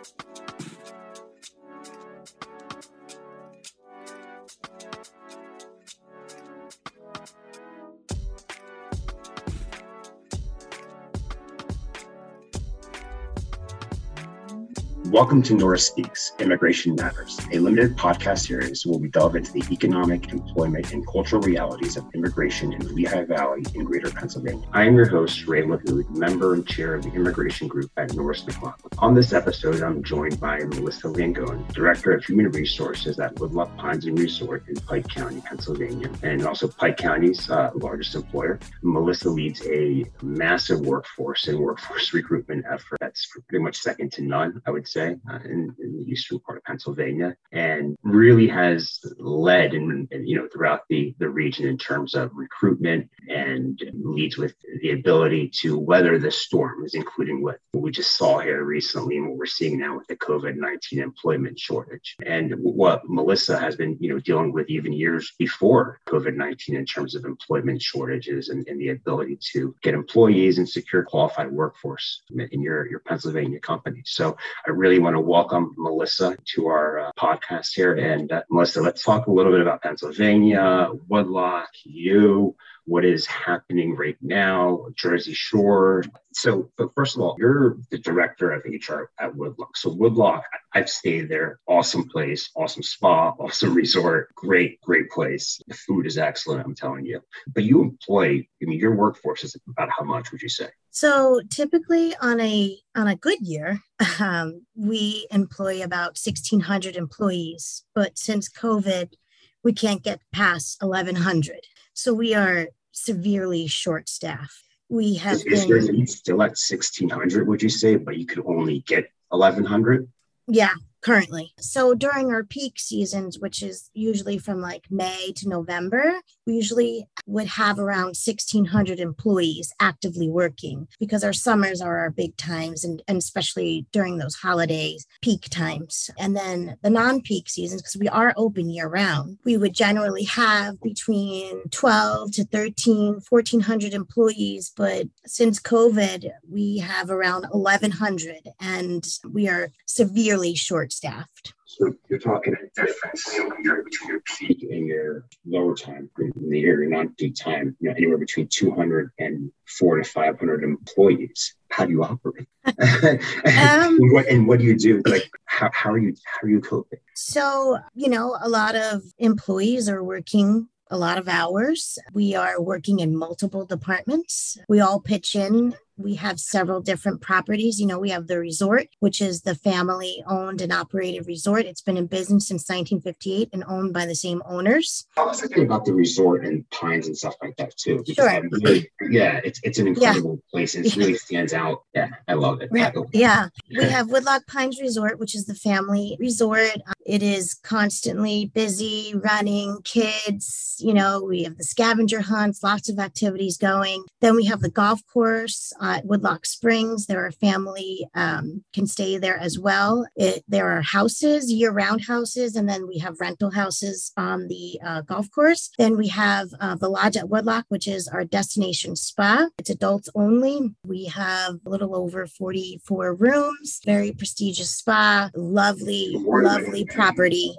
you Welcome to Nora Speaks Immigration Matters, a limited podcast series where we delve into the economic, employment, and cultural realities of immigration in the Lehigh Valley in Greater Pennsylvania. I am your host, Ray Lahoud, member and chair of the immigration group at Norris McLaughlin. On this episode, I'm joined by Melissa Langone, Director of Human Resources at Woodloch Pines and Resort in Pike County, Pennsylvania, and also Pike County's uh, largest employer. Melissa leads a massive workforce and workforce recruitment effort that's pretty much second to none, I would say say, uh, in, in, the eastern part of Pennsylvania, and really has led in, you know throughout the the region in terms of recruitment and leads with the ability to weather the storms, including what we just saw here recently and what we're seeing now with the COVID nineteen employment shortage, and what Melissa has been you know dealing with even years before COVID nineteen in terms of employment shortages and, and the ability to get employees and secure qualified workforce in your your Pennsylvania company. So I really want to welcome Melissa to our uh, podcast here. And uh, Melissa, let's talk a little bit about Pennsylvania, Woodloch, you, what is happening right now, Jersey Shore. So, but first of all, you're the director of HR at Woodloch. So, Woodloch, I've stayed there. Awesome place, awesome spa, awesome resort, great, great place. The food is excellent, I'm telling you. But you employ, I mean, your workforce is about how much would you say? So typically on a on a good year, um, we employ about 1,600 employees. But since COVID, we can't get past 1,100. So we are severely short staffed. We have is, been, still at 1,600, would you say, but you could only get 1,100? Yeah, currently. So during our peak seasons, which is usually from like May to November, we usually would have around 1,600 employees actively working because our summers are our big times and, and especially during those holidays, peak times. And then the non peak seasons, because we are open year round, we would generally have between 12 to 13, 1,400 employees. But since COVID, we have around 1,100 and we are severely short staffed. So you're talking a difference between your peak and your lower time in the year, your non-peak time, you know, anywhere between 200 and four to 500 employees. How do you operate? um, and, what, and, what, do you do? Like, how, how are you, how are you coping? So, you know, a lot of employees are working a lot of hours. We are working in multiple departments. We all pitch in we have several different properties. You know, we have the resort, which is the family owned and operated resort. It's been in business since 1958 and owned by the same owners. I was thinking about the resort and pines and stuff like that too. Sure. Really, yeah, it's it's an incredible yeah. place. It really stands out. Yeah, I love it. Right. Yeah. We have Woodloch Pines Resort, which is the family resort. It is constantly busy, running, kids, you know, we have the scavenger hunts, lots of activities going. Then we have the golf course uh, Woodloch Springs. There are family um, can stay there as well. It, there are houses, year-round houses, and then we have rental houses on the uh, golf course. Then we have uh, the Lodge at Woodloch, which is our destination spa. It's adults only. We have a little over 44 rooms, very prestigious spa, lovely, lovely property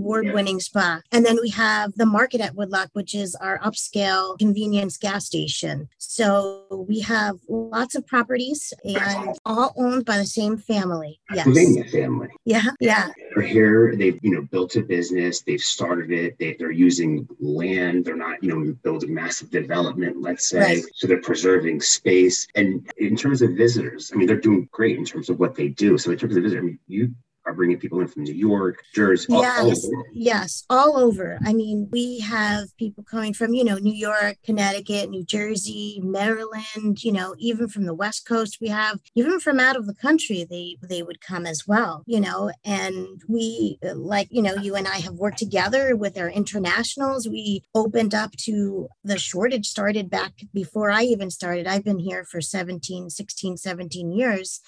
award winning spa. And then we have the market at Woodloch, which is our upscale convenience gas station. So we have lots of properties and all owned by the same family. Yes. Pennsylvania family. Yeah. Yeah. They're here. They've, you know, built a business. They've started it. They, they're using land. They're not, you know, building massive development, let's say. Right. So they're preserving space. And in terms of visitors, I mean, they're doing great in terms of what they do. So in terms of visitors, I mean, you are bringing people in from New York, Jersey, yes, all yes, all over. I mean, we have people coming from, you know, New York, Connecticut, New Jersey, Maryland, you know, even from the West Coast, we have even from out of the country, they they would come as well, you know, and we like, you know, you and I have worked together with our internationals. We opened up to the shortage started back before I even started. I've been here for 17, 16, 17 years.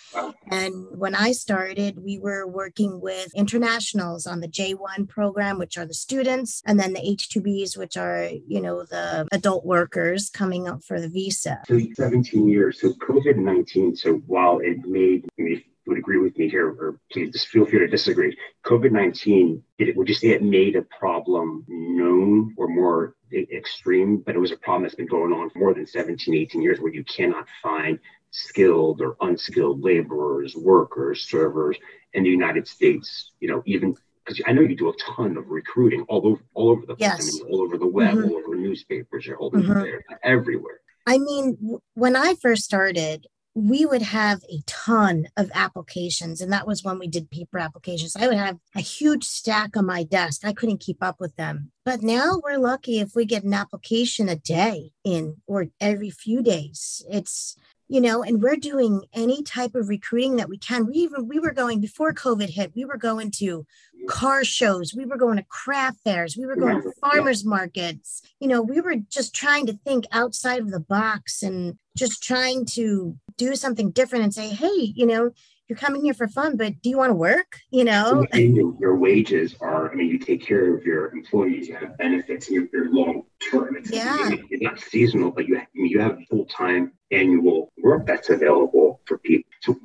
And when I started, we were working with internationals on the J1 program, which are the students, and then the H2Bs, which are, you know, the adult workers coming up for the visa. So 17 years. So COVID 19, so while it made me would agree with me, here, or please just feel free to disagree. COVID 19, would you say it made a problem known or more extreme, but it was a problem that's been going on for more than 17, 18 years where you cannot find skilled or unskilled laborers, workers, servers in the United States, you know, even because I know you do a ton of recruiting all over all over the place. Yes. I mean, all over the web, mm-hmm. all over newspapers, you're holding mm-hmm. there everywhere. I mean, when I first started, we would have a ton of applications. And that was when we did paper applications. I would have a huge stack on my desk. I couldn't keep up with them. But now we're lucky if we get an application a day in or every few days. It's you know and we're doing any type of recruiting that we can. We even we were going before covid hit we were going to car shows. We were going to craft fairs. We were going to farmers markets. You know we were just trying to think outside of the box and just trying to do something different and say hey you know you're coming here for fun, but do you want to work? You know, your wages are. I mean, you take care of your employees. You have benefits. You're, you're long term. It's, yeah, it's not seasonal, but you have, you have full time annual work that's available for people. So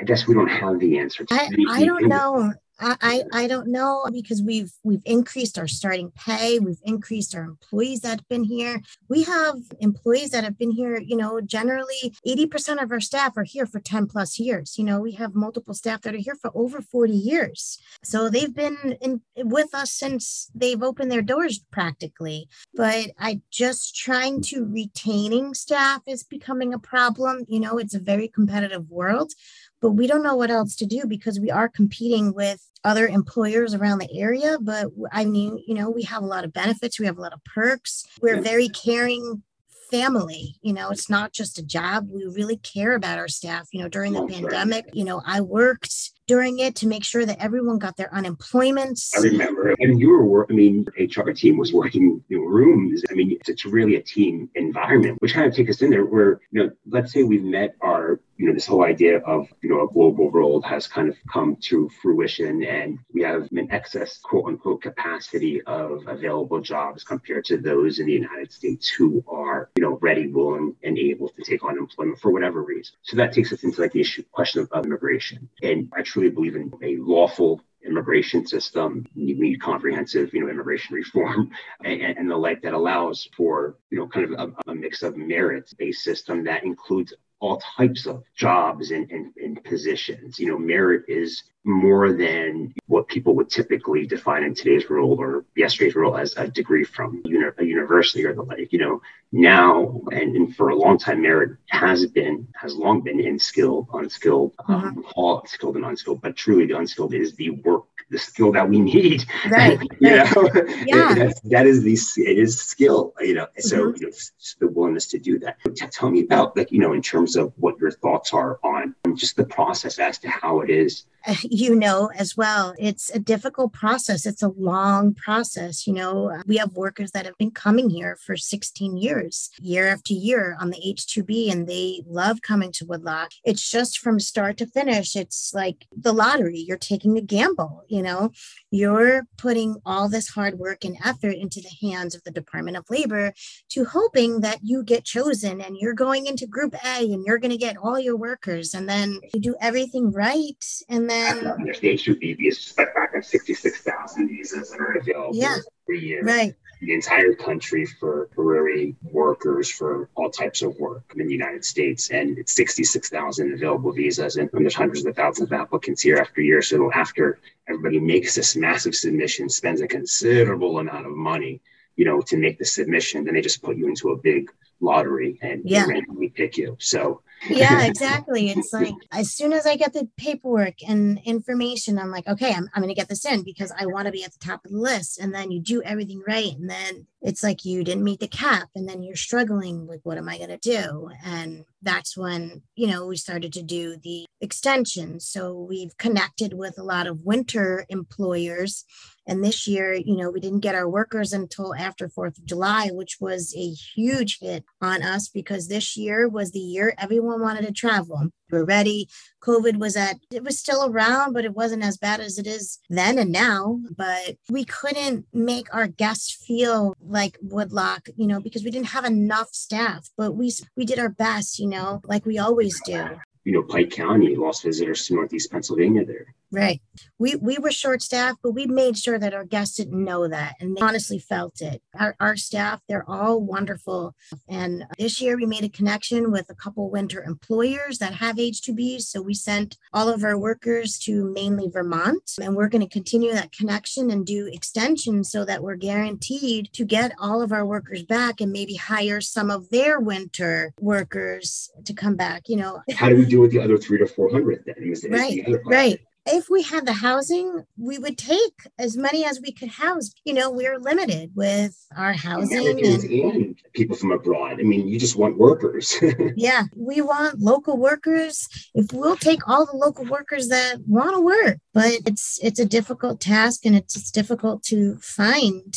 I guess we don't have the answer. I, I don't know. I, I don't know because we've we've increased our starting pay, we've increased our employees that have been here. We have employees that have been here, you know, generally 80% of our staff are here for 10 plus years. You know, we have multiple staff that are here for over 40 years. So they've been in with us since they've opened their doors practically. But I just trying to retaining staff is becoming a problem. You know, it's a very competitive world but we don't know what else to do because we are competing with other employers around the area but i mean you know we have a lot of benefits we have a lot of perks we're a very caring family you know it's not just a job we really care about our staff you know during the pandemic you know i worked during it to make sure that everyone got their unemployment. I remember, and you were working. I mean, HR team was working in rooms. I mean, it's, it's really a team environment, which kind of take us in there. Where you know, let's say we've met our, you know, this whole idea of you know a global world has kind of come to fruition, and we have an excess quote unquote capacity of available jobs compared to those in the United States who are you know ready, willing, and able to take on employment for whatever reason. So that takes us into like the issue question of, immigration, and I truly believe in a lawful immigration system. You need comprehensive, you know, immigration reform and, and, the like that allows for, you know, kind of a, a mix of merits-based system that includes all types of jobs and, and, and, positions. You know, merit is more than what people would typically define in today's world or yesterday's world as a degree from uni- a university or the like. You know, now and, and, for a long time, merit has been, has long been in skilled, unskilled, um, mm-hmm. all skilled and unskilled, but truly the unskilled is the work the skill that we need. Right. you know, yeah. that's, that is the it is skill. You know, mm-hmm. so you know, the willingness to do that. Tell me about like you know in terms of what your thoughts are on just the process as to how it is. Uh, you know as well it's a difficult process. It's a long process you know. We have workers that have been coming here for 16 years year after year on the h2b and they love coming to Woodloch. it's just from start to finish it's like the lottery. You're taking a gamble you know. You're putting all this hard work and effort into the hands of the department of labor to hoping that you get chosen and you're going into group a and you're going to get all your workers and then you do everything right and then then there's the H2B visas back at 66,000 visas that are available yeah, every year. Right. The entire country for temporary workers for all types of work in the United States, and it's 66,000 available visas, and there's hundreds of thousands of applicants year after year. So after everybody makes this massive submission, spends a considerable amount of money, you know, to make the submission, then they just put you into a big lottery and yeah. randomly pick you. So yeah, exactly. It's like as soon as I get the paperwork and information, I'm like, okay, I'm, I'm going to get this in because I want to be at the top of the list. And then you do everything right. And then it's like you didn't meet the cap. And then you're struggling, like, what am I going to do? And that's when, you know, we started to do the extension. So we've connected with a lot of winter employers and this year, you know, we didn't get our workers until after 4th of July, which was a huge hit on us because this year was the year everyone wanted to travel. We are ready. COVID was at, it was still around, but it wasn't as bad as it is then and now. But we couldn't make our guests feel like Woodloch, you know, because we didn't have enough staff, but we, we did our best, you know, like we always do. you know, Pike County lost visitors to Northeast Pennsylvania there. Right. We we were short staffed, but we made sure that our guests didn't know that and they honestly felt it. Our, our staff, they're all wonderful. And this year we made a connection with a couple winter employers that have H2Bs. So we sent all of our workers to mainly Vermont. And we're going to continue that connection and do extensions so that we're guaranteed to get all of our workers back and maybe hire some of their winter workers to come back. You know, how do we do with the other three to 400 then? Is, right. right if we had the housing, we would take as many as we could house. You know, we're limited with our housing and, and, people from abroad. I mean, you just want workers. yeah, we want local workers. If we'll take all the local workers that want to work, but it's it's a difficult task and it's, it's difficult to find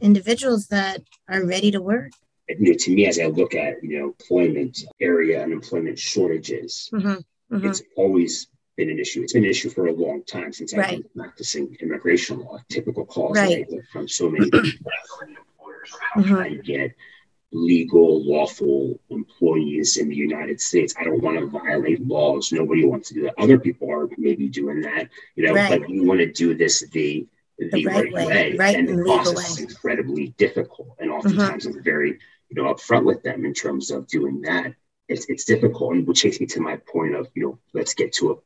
individuals that are ready to work. You know, to me, as I look at you know employment area unemployment shortages, mm-hmm. Mm-hmm. it's always been an issue. It's been an issue for a long time since right. I've been practicing immigration law. Typical calls right. from so many employers how mm-hmm. can I get legal, lawful employees in the United States. I don't want to violate laws. Nobody wants to do that. Other people are maybe doing that, you know, right. but we want to do this the the, the right, right, way, way. Right and the process is incredibly difficult. And mm-hmm. oftentimes mm-hmm. I'm very, you know, upfront with them in terms of doing that. It's, it's difficult, and which takes me to my point of, you know, let's get to a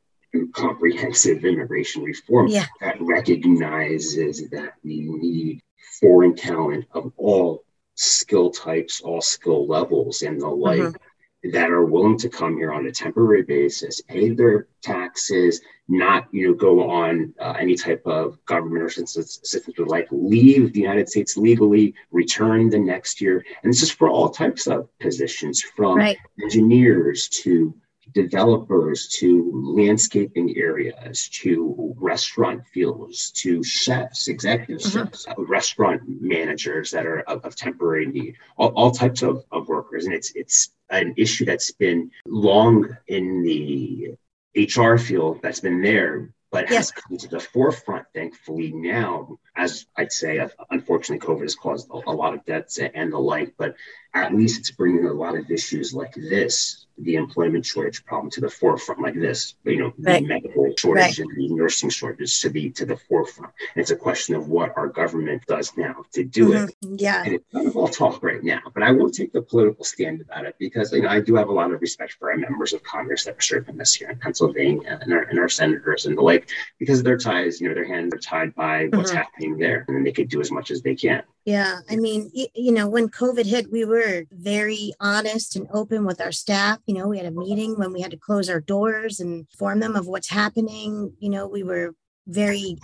comprehensive immigration reform yeah. that recognizes that we need foreign talent of all skill types, all skill levels, and the like mm-hmm. that are willing to come here on a temporary basis, pay their taxes, not you know go on uh, any type of government or assistance or like leave the United States legally, return the next year, and this is for all types of positions, from right. engineers to developers to landscaping areas to restaurant fields to chefs, executive mm-hmm. chefs, restaurant managers that are of, of temporary need, all, all types of, of workers. And it's it's an issue that's been long in the HR field that's been there, but yes. has come to the forefront, thankfully, now, as I'd say, unfortunately, COVID has caused a, lot of deaths and the like, but at least it's bringing a lot of issues like this the employment shortage problem to the forefront like this you know right. the medical shortage right. and the nursing shortage to be to the forefront and it's a question of what our government does now to do mm-hmm. it yeah and it's kind of all talk right now but i won't take the political stand about it because you know i do have a lot of respect for our members of congress that are serving us here in pennsylvania and our, and our senators and the like because their ties you know their hands are tied by what's mm-hmm. happening there and they could do as much as they can yeah, I mean, you, you know, when COVID hit, we were very honest and open with our staff. You know, we had a meeting when we had to close our doors and inform them of what's happening. You know, we were very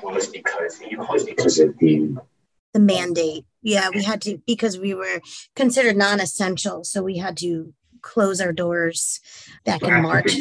closed because you closed because of the the mandate. Yeah, we had to because we were considered non-essential, so we had to close our doors back in March.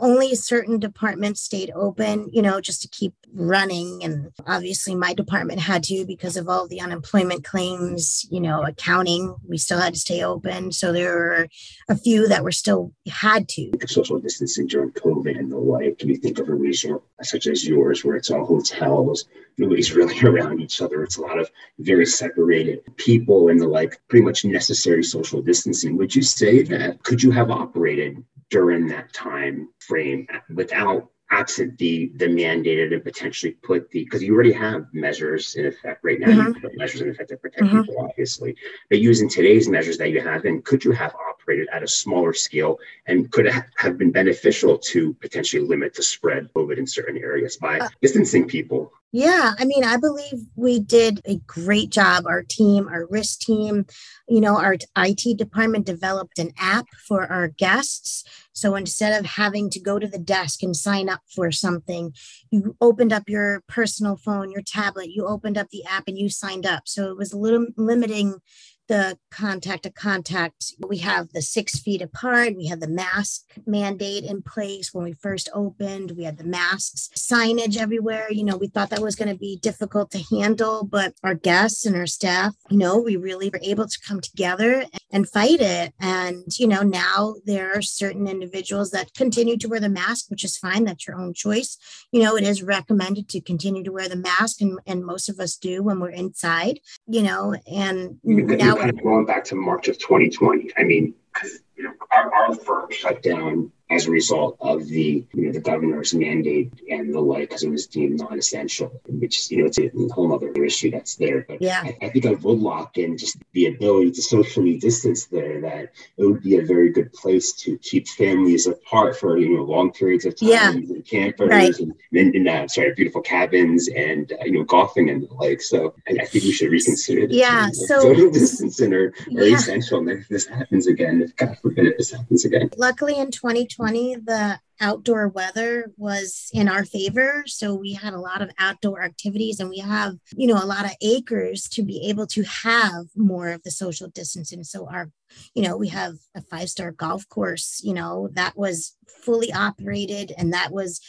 Only certain departments stayed open, you know, just to keep running. And obviously, my department had to because of all the unemployment claims, you know, accounting, we still had to stay open. So there were a few that were still had to. Social distancing during COVID and the like. Can you think of a resort such as yours where it's all hotels, nobody's really around each other? It's a lot of very separated people and the like, pretty much necessary social distancing. Would you say that could you have operated during that time frame without absent the the mandated and potentially put the because you already have measures in effect right now mm-hmm. you put measures in effect to protect mm-hmm. people obviously but using today's measures that you have and could you have operated at a smaller scale and could it have been beneficial to potentially limit the spread of covid in certain areas by uh, distancing people yeah, I mean, I believe we did a great job. Our team, our risk team, you know, our IT department developed an app for our guests. So instead of having to go to the desk and sign up for something, you opened up your personal phone, your tablet, you opened up the app and you signed up. So it was a little limiting the contact to contact. We have the six feet apart. We have the mask mandate in place when we first opened. We had the masks signage everywhere. You know, we thought that was going to be difficult to handle, but our guests and our staff, you know, we really were able to come together and fight it. And, you know, now there are certain individuals that continue to wear the mask, which is fine. That's your own choice. You know, it is recommended to continue to wear the mask, and, and most of us do when we're inside, you know, and now kind of going back to March of 2020. I mean, because, you know, our, our firm shut down as a result of the you know the governor's mandate and the like because it was deemed non-essential which you know it's a whole other issue that's there. But yeah. I, I think of woodloch and just the ability to socially distance there that it would be a very good place to keep families apart for you know long periods of time yeah. and campers right. and, and, and uh, sorry beautiful cabins and uh, you know golfing and the like. So I, I think we should reconsider yeah so social distancing or, or yeah. essential if this happens again. If god forbid if this happens again. Luckily in 2020 2020, the outdoor weather was in our favor. So we had a lot of outdoor activities and we have, you know, a lot of acres to be able to have more of the social distancing. So our, you know, we have a five star golf course, you know, that was fully operated and that was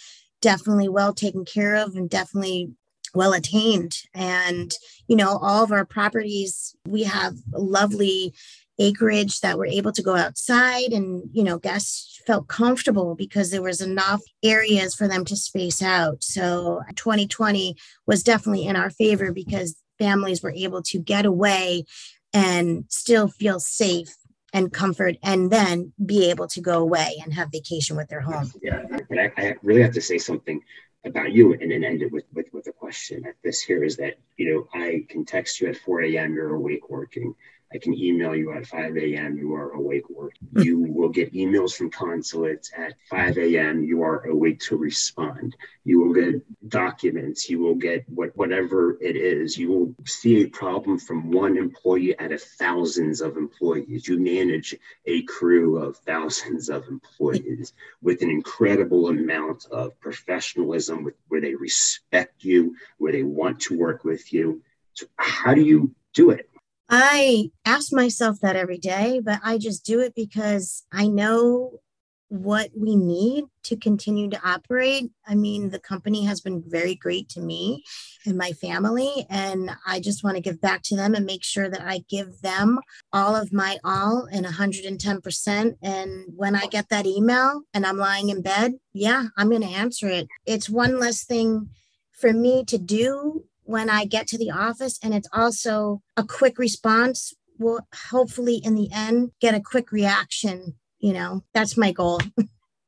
definitely well taken care of and definitely well attained and you know all of our properties we have lovely acreage that were able to go outside and you know guests felt comfortable because there was enough areas for them to space out so 2020 was definitely in our favor because families were able to get away and still feel safe and comfort and then be able to go away and have vacation with their home yeah but I, I really have to say something about you and then end it with, with, with a question. At this here is that, you know, I can text you at 4 a.m., you're awake working. I can email you at 5 a.m. You are awake. You will get emails from consulates at 5 a.m. You are awake to respond. You will get documents. You will get what, whatever it is. You will see a problem from one employee out of thousands of employees. You manage a crew of thousands of employees with an incredible amount of professionalism, with, where they respect you, where they want to work with you. So how do you do it? I ask myself that every day, but I just do it because I know what we need to continue to operate. I mean, the company has been very great to me and my family, and I just want to give back to them and make sure that I give them all of my all and 110%. And when I get that email and I'm lying in bed, yeah, I'm going to answer it. It's one less thing for me to do when I get to the office. And it's also a quick response. Will hopefully in the end get a quick reaction. You know, that's my goal.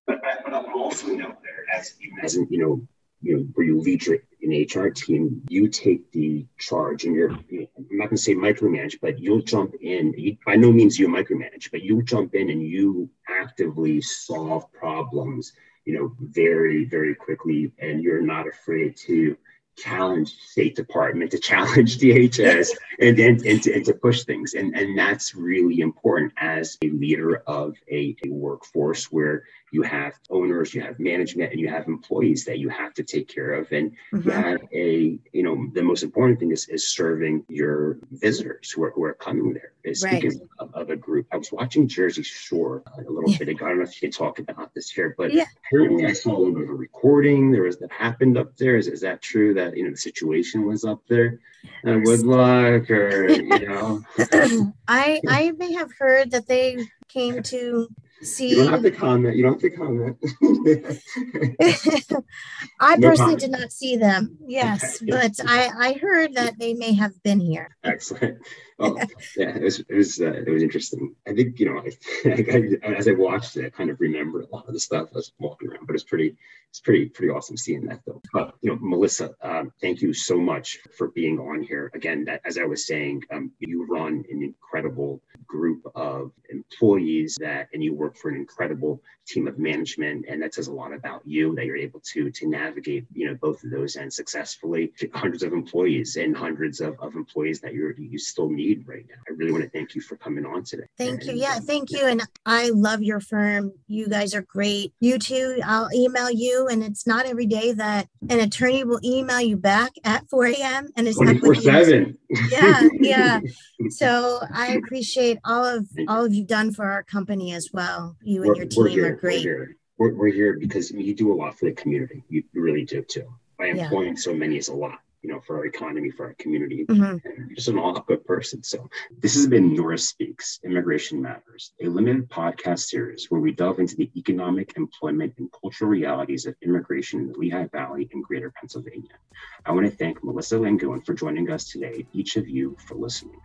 but, but I'm also know there as as you know, you know, where you lead your an HR team, you take the charge and you're, you know, I'm not going to say micromanage, but you'll jump in. You, by no means you micromanage, but you jump in and you actively solve problems, you know, very, very quickly. And you're not afraid to challenge State Department, to challenge DHS, and, and, and, to, and to push things. And, and that's really important as a leader of a, a workforce where you have owners, you have management, and you have employees that you have to take care of. And mm-hmm. you have a, you know, the most important thing is, is serving your visitors who are, who are coming there. Speaking of, of, a group, I was watching Jersey Shore a little yeah. bit ago. I don't know if you can talk about this here, but yeah. apparently I saw a little bit of a recording there was that happened up there. Is, is that true that, you know, the situation was up there? Uh, Woodloch or, you know? I, I may have heard that they came to See, you don't have to comment. You don't have to comment. I no personally comment. did not see them. Yes, okay. but I I heard that they may have been here. Excellent. Well, yeah, it was it was uh, it was interesting. I think you know, I, I, as I watched it, I kind of remembered a lot of the stuff I was walking around. But it's pretty it's pretty pretty awesome seeing that though. But you know, Melissa, um, thank you so much for being on here again. That as I was saying, um, you run an incredible group of employees that, and you work for an incredible team of management, and that says a lot about you that you're able to to navigate you know both of those and successfully hundreds of employees and hundreds of, of employees that you you still need right now. I really want to thank you for coming on today. Thank and, you. Yeah, um, thank you. And I love your firm. You guys are great. You too. I'll email you, and it's not every day that an attorney will email you back at 4 a.m. and it's 24 7. Yeah, yeah. So I appreciate all of all of you've done for our company as well. You and we're, your team are great. We're here. We're, we're here because you do a lot for the community. You really do too. By employing yeah. so many is a lot you know, for our economy, for our community, mm-hmm. and just an all good person. So this has been Nora Speaks, Immigration Matters, a limited podcast series where we delve into the economic, employment, and cultural realities of immigration in the Lehigh Valley and Greater Pennsylvania. I want to thank Melissa Langone for joining us today, each of you for listening.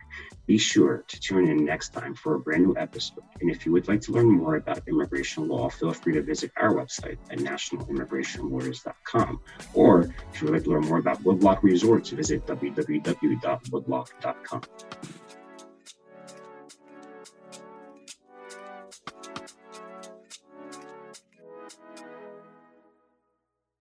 Be sure to tune in next time for a brand new episode. And if you would like to learn more about immigration law, feel free to visit our website at nationalimmigrationlawyers.com. Or if you would like to learn more about Woodloch Resorts, visit www.woodloch.com.